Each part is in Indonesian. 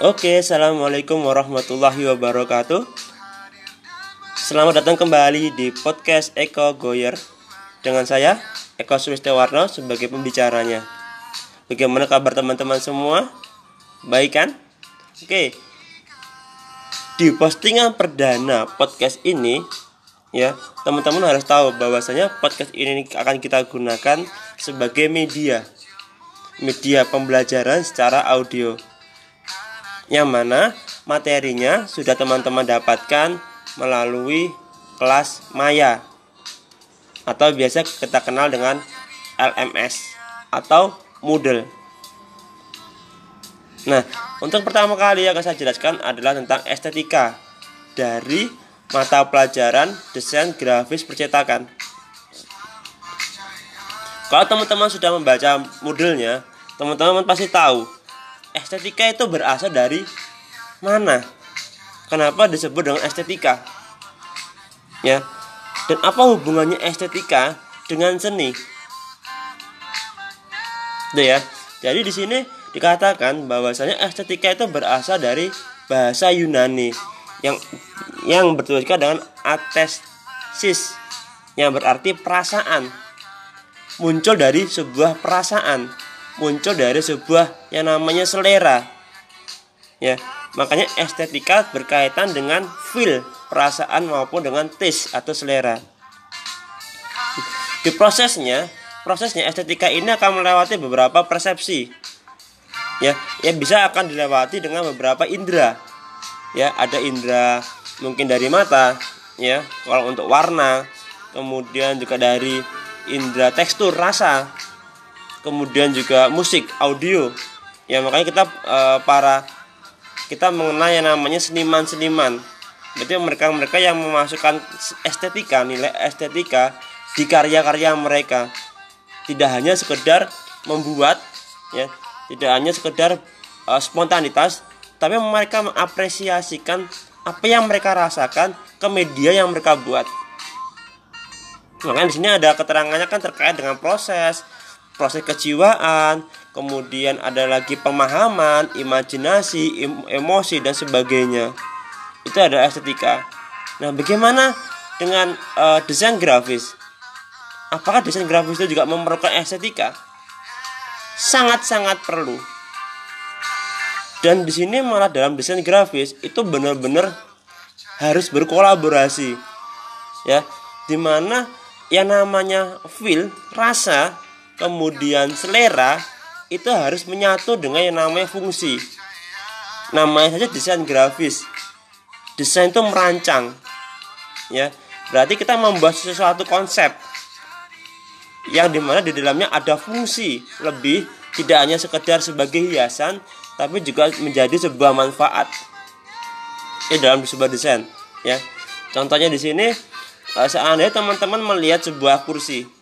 Oke, assalamualaikum warahmatullahi wabarakatuh. Selamat datang kembali di podcast Eko Goyer dengan saya Eko Sulistiawarno sebagai pembicaranya. Bagaimana kabar teman-teman semua? Baik kan? Oke. Di postingan perdana podcast ini ya, teman-teman harus tahu bahwasanya podcast ini akan kita gunakan sebagai media. Media pembelajaran secara audio yang mana materinya sudah teman-teman dapatkan melalui kelas Maya atau biasa kita kenal dengan LMS atau Moodle. Nah, untuk pertama kali yang akan saya jelaskan adalah tentang estetika dari mata pelajaran desain grafis percetakan. Kalau teman-teman sudah membaca moodle teman-teman pasti tahu estetika itu berasal dari mana? Kenapa disebut dengan estetika? Ya. Dan apa hubungannya estetika dengan seni? Tuh ya. Jadi di sini dikatakan bahwasanya estetika itu berasal dari bahasa Yunani yang yang bertuliskan dengan atesis yang berarti perasaan muncul dari sebuah perasaan muncul dari sebuah yang namanya selera. Ya, makanya estetika berkaitan dengan feel, perasaan maupun dengan taste atau selera. Di prosesnya, prosesnya estetika ini akan melewati beberapa persepsi. Ya, ya bisa akan dilewati dengan beberapa indera. Ya, ada indera mungkin dari mata, ya, kalau untuk warna, kemudian juga dari indera tekstur, rasa, kemudian juga musik audio. Ya makanya kita e, para kita mengenal yang namanya seniman-seniman. Berarti mereka-mereka yang memasukkan estetika nilai estetika di karya-karya mereka. Tidak hanya sekedar membuat ya tidak hanya sekedar e, spontanitas tapi mereka mengapresiasikan apa yang mereka rasakan ke media yang mereka buat. Makanya di sini ada keterangannya kan terkait dengan proses proses kejiwaan, kemudian ada lagi pemahaman, imajinasi, emosi dan sebagainya. Itu adalah estetika. Nah, bagaimana dengan uh, desain grafis? Apakah desain grafis itu juga memerlukan estetika? Sangat-sangat perlu. Dan di sini malah dalam desain grafis itu benar-benar harus berkolaborasi. Ya, di mana yang namanya feel, rasa kemudian selera itu harus menyatu dengan yang namanya fungsi. Namanya saja desain grafis. Desain itu merancang ya. Berarti kita membuat sesuatu konsep yang di mana di dalamnya ada fungsi. Lebih tidak hanya sekedar sebagai hiasan tapi juga menjadi sebuah manfaat. Ya dalam sebuah desain ya. Contohnya di sini eh, seandainya teman-teman melihat sebuah kursi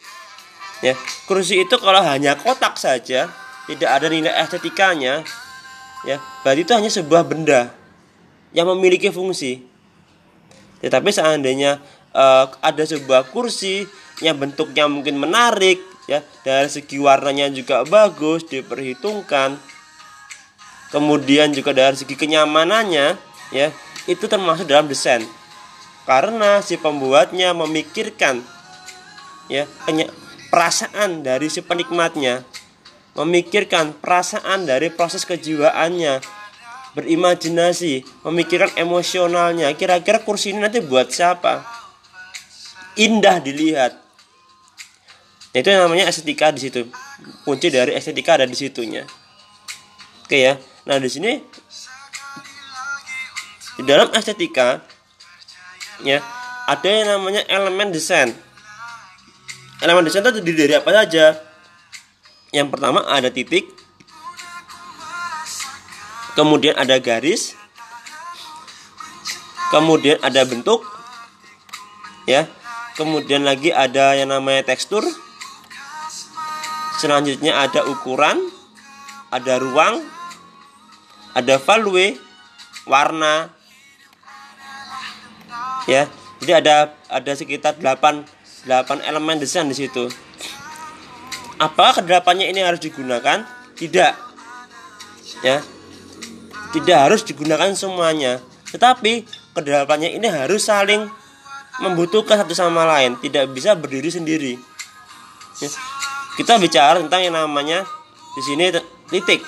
Ya, kursi itu kalau hanya kotak saja, tidak ada nilai estetikanya, ya, berarti itu hanya sebuah benda yang memiliki fungsi. Tetapi seandainya uh, ada sebuah kursi yang bentuknya mungkin menarik, ya, dari segi warnanya juga bagus, diperhitungkan, kemudian juga dari segi kenyamanannya, ya, itu termasuk dalam desain. Karena si pembuatnya memikirkan ya perasaan dari si penikmatnya, memikirkan perasaan dari proses kejiwaannya, berimajinasi, memikirkan emosionalnya. Kira-kira kursi ini nanti buat siapa? Indah dilihat. Itu namanya estetika di situ. Kunci dari estetika ada di situnya. Oke ya. Nah, di sini di dalam estetika ya ada yang namanya elemen desain elemen desain itu terdiri dari apa saja? Yang pertama ada titik kemudian ada garis kemudian ada bentuk ya. Kemudian lagi ada yang namanya tekstur. Selanjutnya ada ukuran ada ruang ada value warna ya. Jadi ada ada sekitar 8 8 elemen desain di situ. Apakah kedelapannya ini harus digunakan? Tidak. Ya. tidak harus digunakan semuanya tetapi kedalamannya ini harus saling membutuhkan satu sama lain tidak bisa berdiri sendiri ya. kita bicara tentang yang namanya di sini titik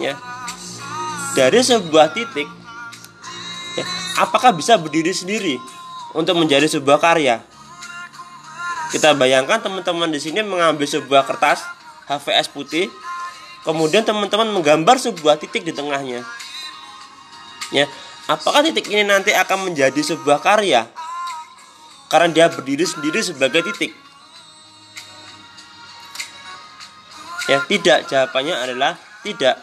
ya dari sebuah titik ya, apakah bisa berdiri sendiri untuk menjadi sebuah karya kita bayangkan teman-teman di sini mengambil sebuah kertas HVS putih kemudian teman-teman menggambar sebuah titik di tengahnya. Ya apakah titik ini nanti akan menjadi sebuah karya? Karena dia berdiri sendiri sebagai titik. Ya tidak. Jawabannya adalah tidak.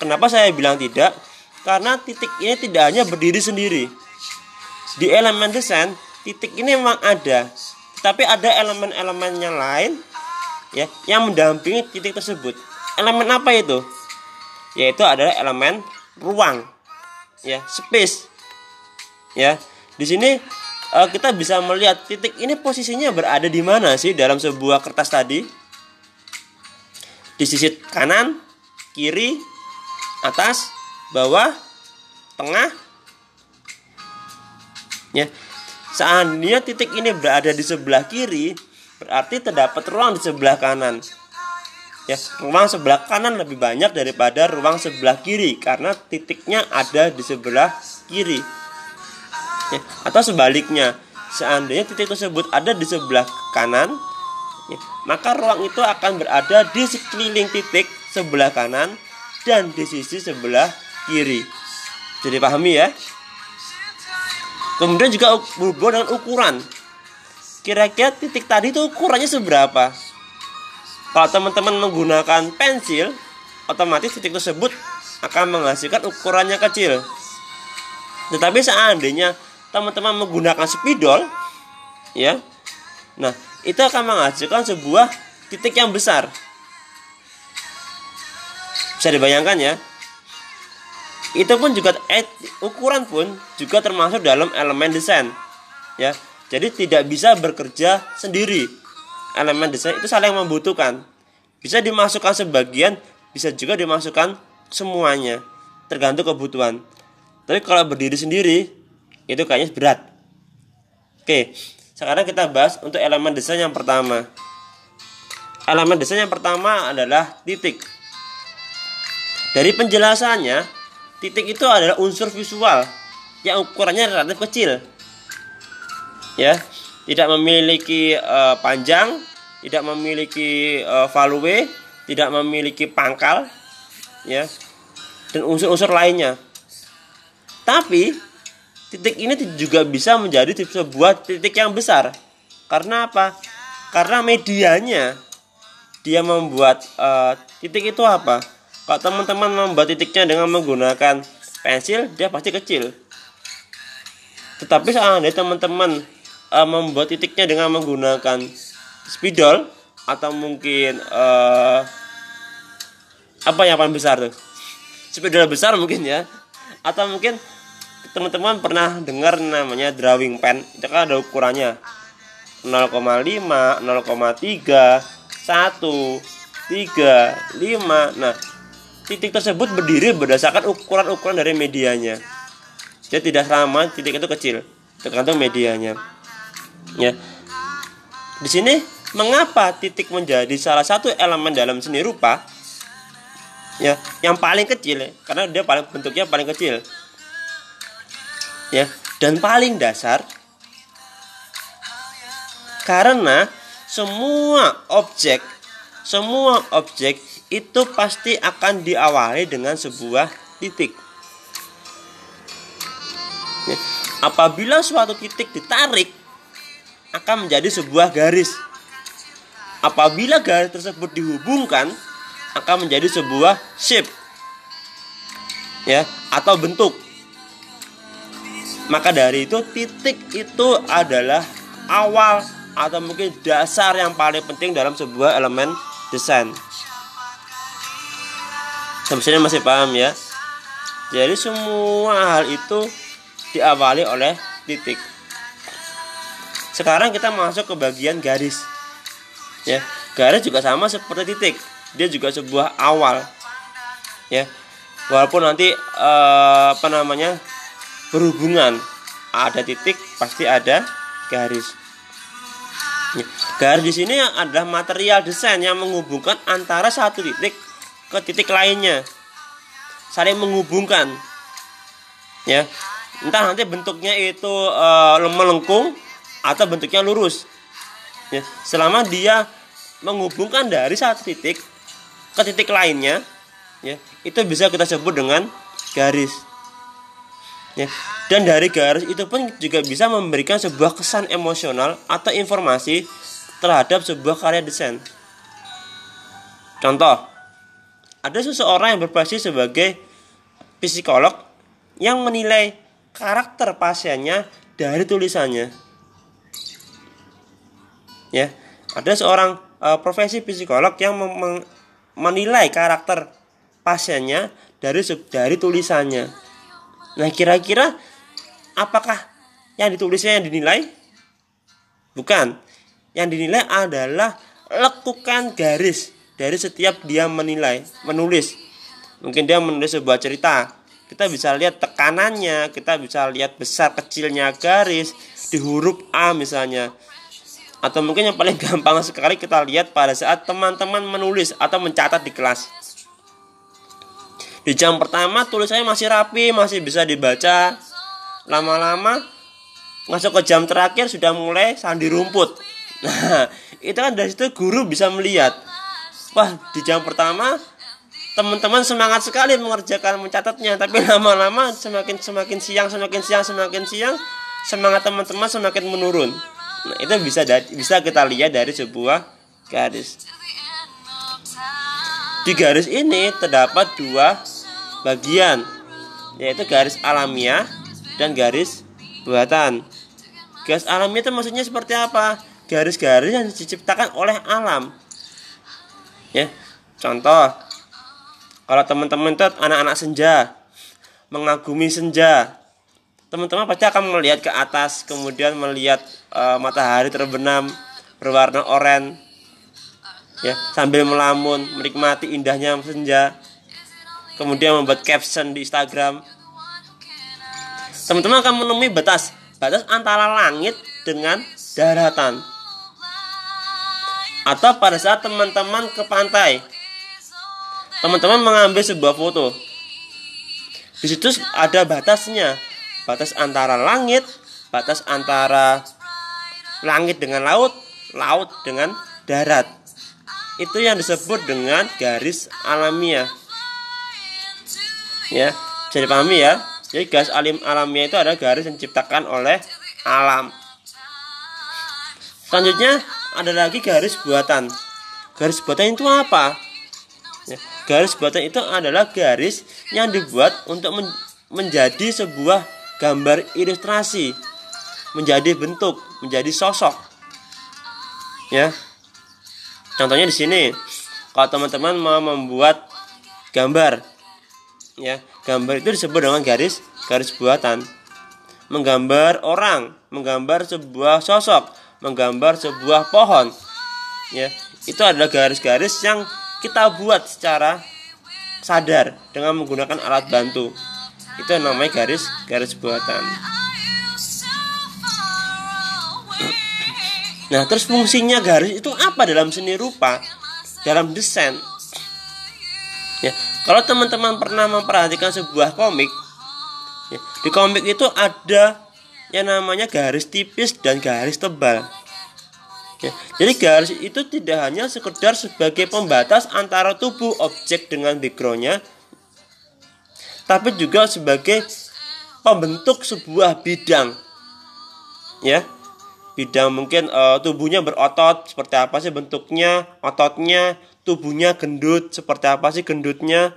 Kenapa saya bilang tidak? Karena titik ini tidak hanya berdiri sendiri. Di elemen desain titik ini memang ada tapi ada elemen-elemen yang lain ya yang mendampingi titik tersebut. Elemen apa itu? Yaitu adalah elemen ruang ya space. Ya di sini uh, kita bisa melihat titik ini posisinya berada di mana sih dalam sebuah kertas tadi? Di sisi kanan kiri atas bawah tengah. Ya seandainya titik ini berada di sebelah kiri berarti terdapat ruang di sebelah kanan. Ya ruang sebelah kanan lebih banyak daripada ruang sebelah kiri karena titiknya ada di sebelah kiri. Ya, atau sebaliknya seandainya titik tersebut ada di sebelah kanan ya, maka ruang itu akan berada di sekeliling titik sebelah kanan dan di sisi sebelah kiri. Jadi pahami ya kemudian juga berhubungan dengan ukuran. Kira-kira titik tadi itu ukurannya seberapa? Kalau teman-teman menggunakan pensil otomatis titik tersebut akan menghasilkan ukurannya kecil. Tetapi seandainya teman-teman menggunakan spidol ya nah itu akan menghasilkan sebuah titik yang besar. Bisa dibayangkan ya itu pun juga eh, ukuran pun juga termasuk dalam elemen desain ya. Jadi tidak bisa bekerja sendiri. Elemen desain itu saling membutuhkan. Bisa dimasukkan sebagian bisa juga dimasukkan semuanya tergantung kebutuhan. Tapi kalau berdiri sendiri itu kayaknya berat. Oke sekarang kita bahas untuk elemen desain yang pertama. Elemen desain yang pertama adalah titik. Dari penjelasannya titik itu adalah unsur visual yang ukurannya relatif kecil. Ya tidak memiliki uh, panjang tidak memiliki uh, value tidak memiliki pangkal ya dan unsur-unsur lainnya. Tapi titik ini juga bisa menjadi sebuah titik yang besar. Karena apa? Karena medianya dia membuat uh, titik itu apa kalau teman-teman membuat titiknya dengan menggunakan pensil, dia pasti kecil. Tetapi seandainya teman-teman uh, membuat titiknya dengan menggunakan spidol atau mungkin uh, apa yang paling besar tuh? Spidol besar mungkin ya. Atau mungkin teman-teman pernah dengar namanya drawing pen. Itu kan ada ukurannya 0,5, 0,3, 1, 3, 5. Nah, titik tersebut berdiri berdasarkan ukuran-ukuran dari medianya. Jadi tidak sama titik itu kecil, tergantung medianya. Ya. Di sini mengapa titik menjadi salah satu elemen dalam seni rupa? Ya, yang paling kecil karena dia paling bentuknya paling kecil. Ya, dan paling dasar karena semua objek semua objek itu pasti akan diawali dengan sebuah titik. Apabila suatu titik ditarik akan menjadi sebuah garis. Apabila garis tersebut dihubungkan akan menjadi sebuah shape. Ya, atau bentuk. Maka dari itu titik itu adalah awal atau mungkin dasar yang paling penting dalam sebuah elemen desain sampai sini masih paham ya. Jadi semua hal itu diawali oleh titik. Sekarang kita masuk ke bagian garis. Ya garis juga sama seperti titik. Dia juga sebuah awal. Ya walaupun nanti uh, apa namanya berhubungan. Ada titik pasti ada garis. Ya, garis di sini adalah material desain yang menghubungkan antara satu titik ke titik lainnya. Saling menghubungkan. Ya. Entah nanti bentuknya itu uh, melengkung atau bentuknya lurus. Ya. Selama dia menghubungkan dari satu titik ke titik lainnya ya itu bisa kita sebut dengan garis. Ya. Dan dari garis itu pun juga bisa memberikan sebuah kesan emosional atau informasi terhadap sebuah karya desain. Contoh ada seseorang yang berprofesi sebagai psikolog yang menilai karakter pasiennya dari tulisannya ya ada seorang uh, profesi psikolog yang menilai karakter pasiennya dari dari tulisannya. Nah, kira-kira apakah yang ditulisnya yang dinilai? Bukan. Yang dinilai adalah lekukan garis dari setiap dia menilai, menulis. Mungkin dia menulis sebuah cerita. Kita bisa lihat tekanannya, kita bisa lihat besar kecilnya garis di huruf A misalnya. Atau mungkin yang paling gampang sekali kita lihat pada saat teman-teman menulis atau mencatat di kelas. Di jam pertama tulisannya masih rapi, masih bisa dibaca. Lama-lama masuk ke jam terakhir sudah mulai sandi rumput. Nah, itu kan dari situ guru bisa melihat. Wah, di jam pertama teman-teman semangat sekali mengerjakan mencatatnya, tapi lama-lama semakin semakin siang, semakin siang, semakin siang, semangat teman-teman semakin menurun. Nah, itu bisa bisa kita lihat dari sebuah garis. Di garis ini terdapat dua bagian yaitu garis alamiah dan garis buatan. Garis alamiah itu maksudnya seperti apa? Garis-garis yang diciptakan oleh alam. Ya, contoh. Kalau teman-teman itu anak-anak senja mengagumi senja, teman-teman pasti akan melihat ke atas, kemudian melihat uh, matahari terbenam berwarna oranye, ya sambil melamun menikmati indahnya senja kemudian membuat caption di Instagram. Teman-teman akan menemui batas batas antara langit dengan daratan atau pada saat teman-teman ke pantai. Teman-teman mengambil sebuah foto. Di situ ada batasnya. Batas antara langit batas antara langit dengan laut laut dengan darat. Itu yang disebut dengan garis alamiah. Ya bisa dipahami ya. Jadi garis alim alamnya itu adalah garis yang diciptakan oleh alam. Selanjutnya ada lagi garis buatan. Garis buatan itu apa? Ya, garis buatan itu adalah garis yang dibuat untuk men menjadi sebuah gambar ilustrasi menjadi bentuk menjadi sosok. Ya. Contohnya di sini kalau teman-teman mau membuat gambar ya gambar itu disebut dengan garis garis buatan. Menggambar orang menggambar sebuah sosok menggambar sebuah pohon. Ya itu adalah garis-garis yang kita buat secara sadar dengan menggunakan alat bantu. Itu namanya garis garis buatan. Nah terus fungsinya garis itu apa dalam seni rupa? Dalam desain. Ya kalau teman-teman pernah memperhatikan sebuah komik, ya, di komik itu ada yang namanya garis tipis dan garis tebal. Ya, jadi garis itu tidak hanya sekedar sebagai pembatas antara tubuh objek dengan backgroundnya, tapi juga sebagai pembentuk sebuah bidang. Ya, bidang mungkin uh, tubuhnya berotot seperti apa sih bentuknya, ototnya, tubuhnya gendut seperti apa sih gendutnya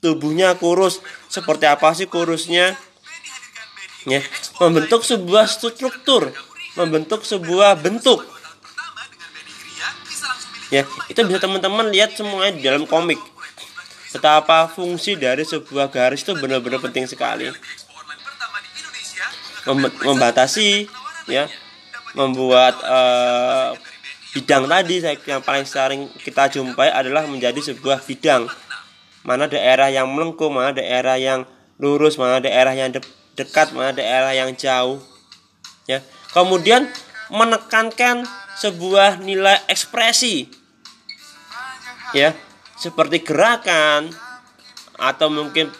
tubuhnya kurus seperti apa sih kurusnya ya membentuk sebuah struktur membentuk sebuah bentuk. Ya itu bisa teman-teman lihat semuanya di dalam komik. Betapa fungsi dari sebuah garis itu benar-benar penting sekali. Mem membatasi ya membuat uh, bidang tadi yang paling sering kita jumpai adalah menjadi sebuah bidang. Mana daerah yang melengkung mana daerah yang lurus mana daerah yang dekat mana daerah yang jauh ya. Kemudian menekankan sebuah nilai ekspresi ya. Seperti gerakan atau mungkin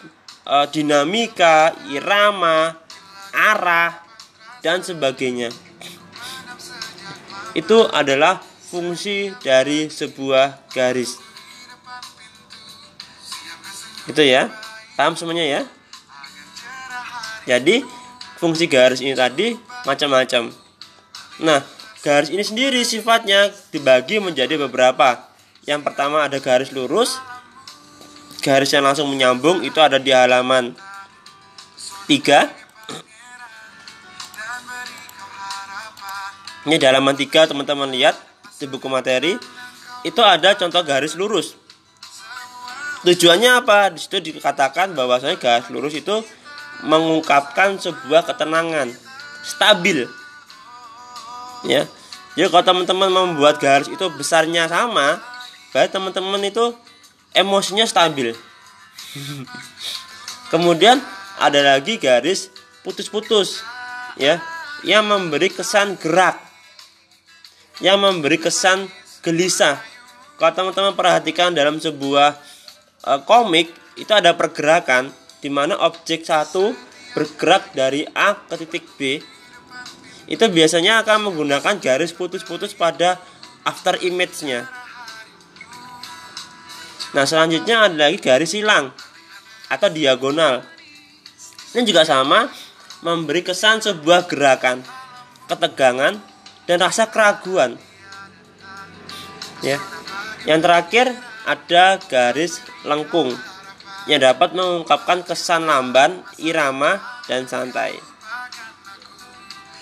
e, dinamika irama arah dan sebagainya. Itu adalah fungsi dari sebuah garis. Itu ya. Paham semuanya ya jadi fungsi garis ini tadi macam-macam nah garis ini sendiri sifatnya dibagi menjadi beberapa yang pertama ada garis lurus garis yang langsung menyambung itu ada di halaman 3 Ini di halaman 3 teman-teman lihat di buku materi itu ada contoh garis lurus. Tujuannya apa? Di situ dikatakan bahwasanya garis lurus itu mengungkapkan sebuah ketenangan, stabil. Ya. Jadi kalau teman-teman membuat garis itu besarnya sama, berarti teman-teman itu emosinya stabil. Kemudian ada lagi garis putus-putus ya yang memberi kesan gerak yang memberi kesan gelisah. Kalau teman-teman perhatikan dalam sebuah uh, komik itu ada pergerakan di mana objek satu bergerak dari A ke titik B. Itu biasanya akan menggunakan garis putus-putus pada after image-nya. Nah, selanjutnya ada lagi garis silang atau diagonal. Ini juga sama memberi kesan sebuah gerakan, ketegangan dan rasa keraguan. Ya. Yang terakhir ada garis lengkung yang dapat mengungkapkan kesan lamban, irama, dan santai.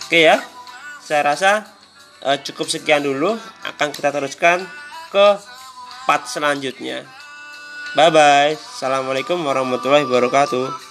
Oke ya, saya rasa uh, cukup sekian dulu. Akan kita teruskan ke part selanjutnya. Bye bye. Assalamualaikum warahmatullahi wabarakatuh.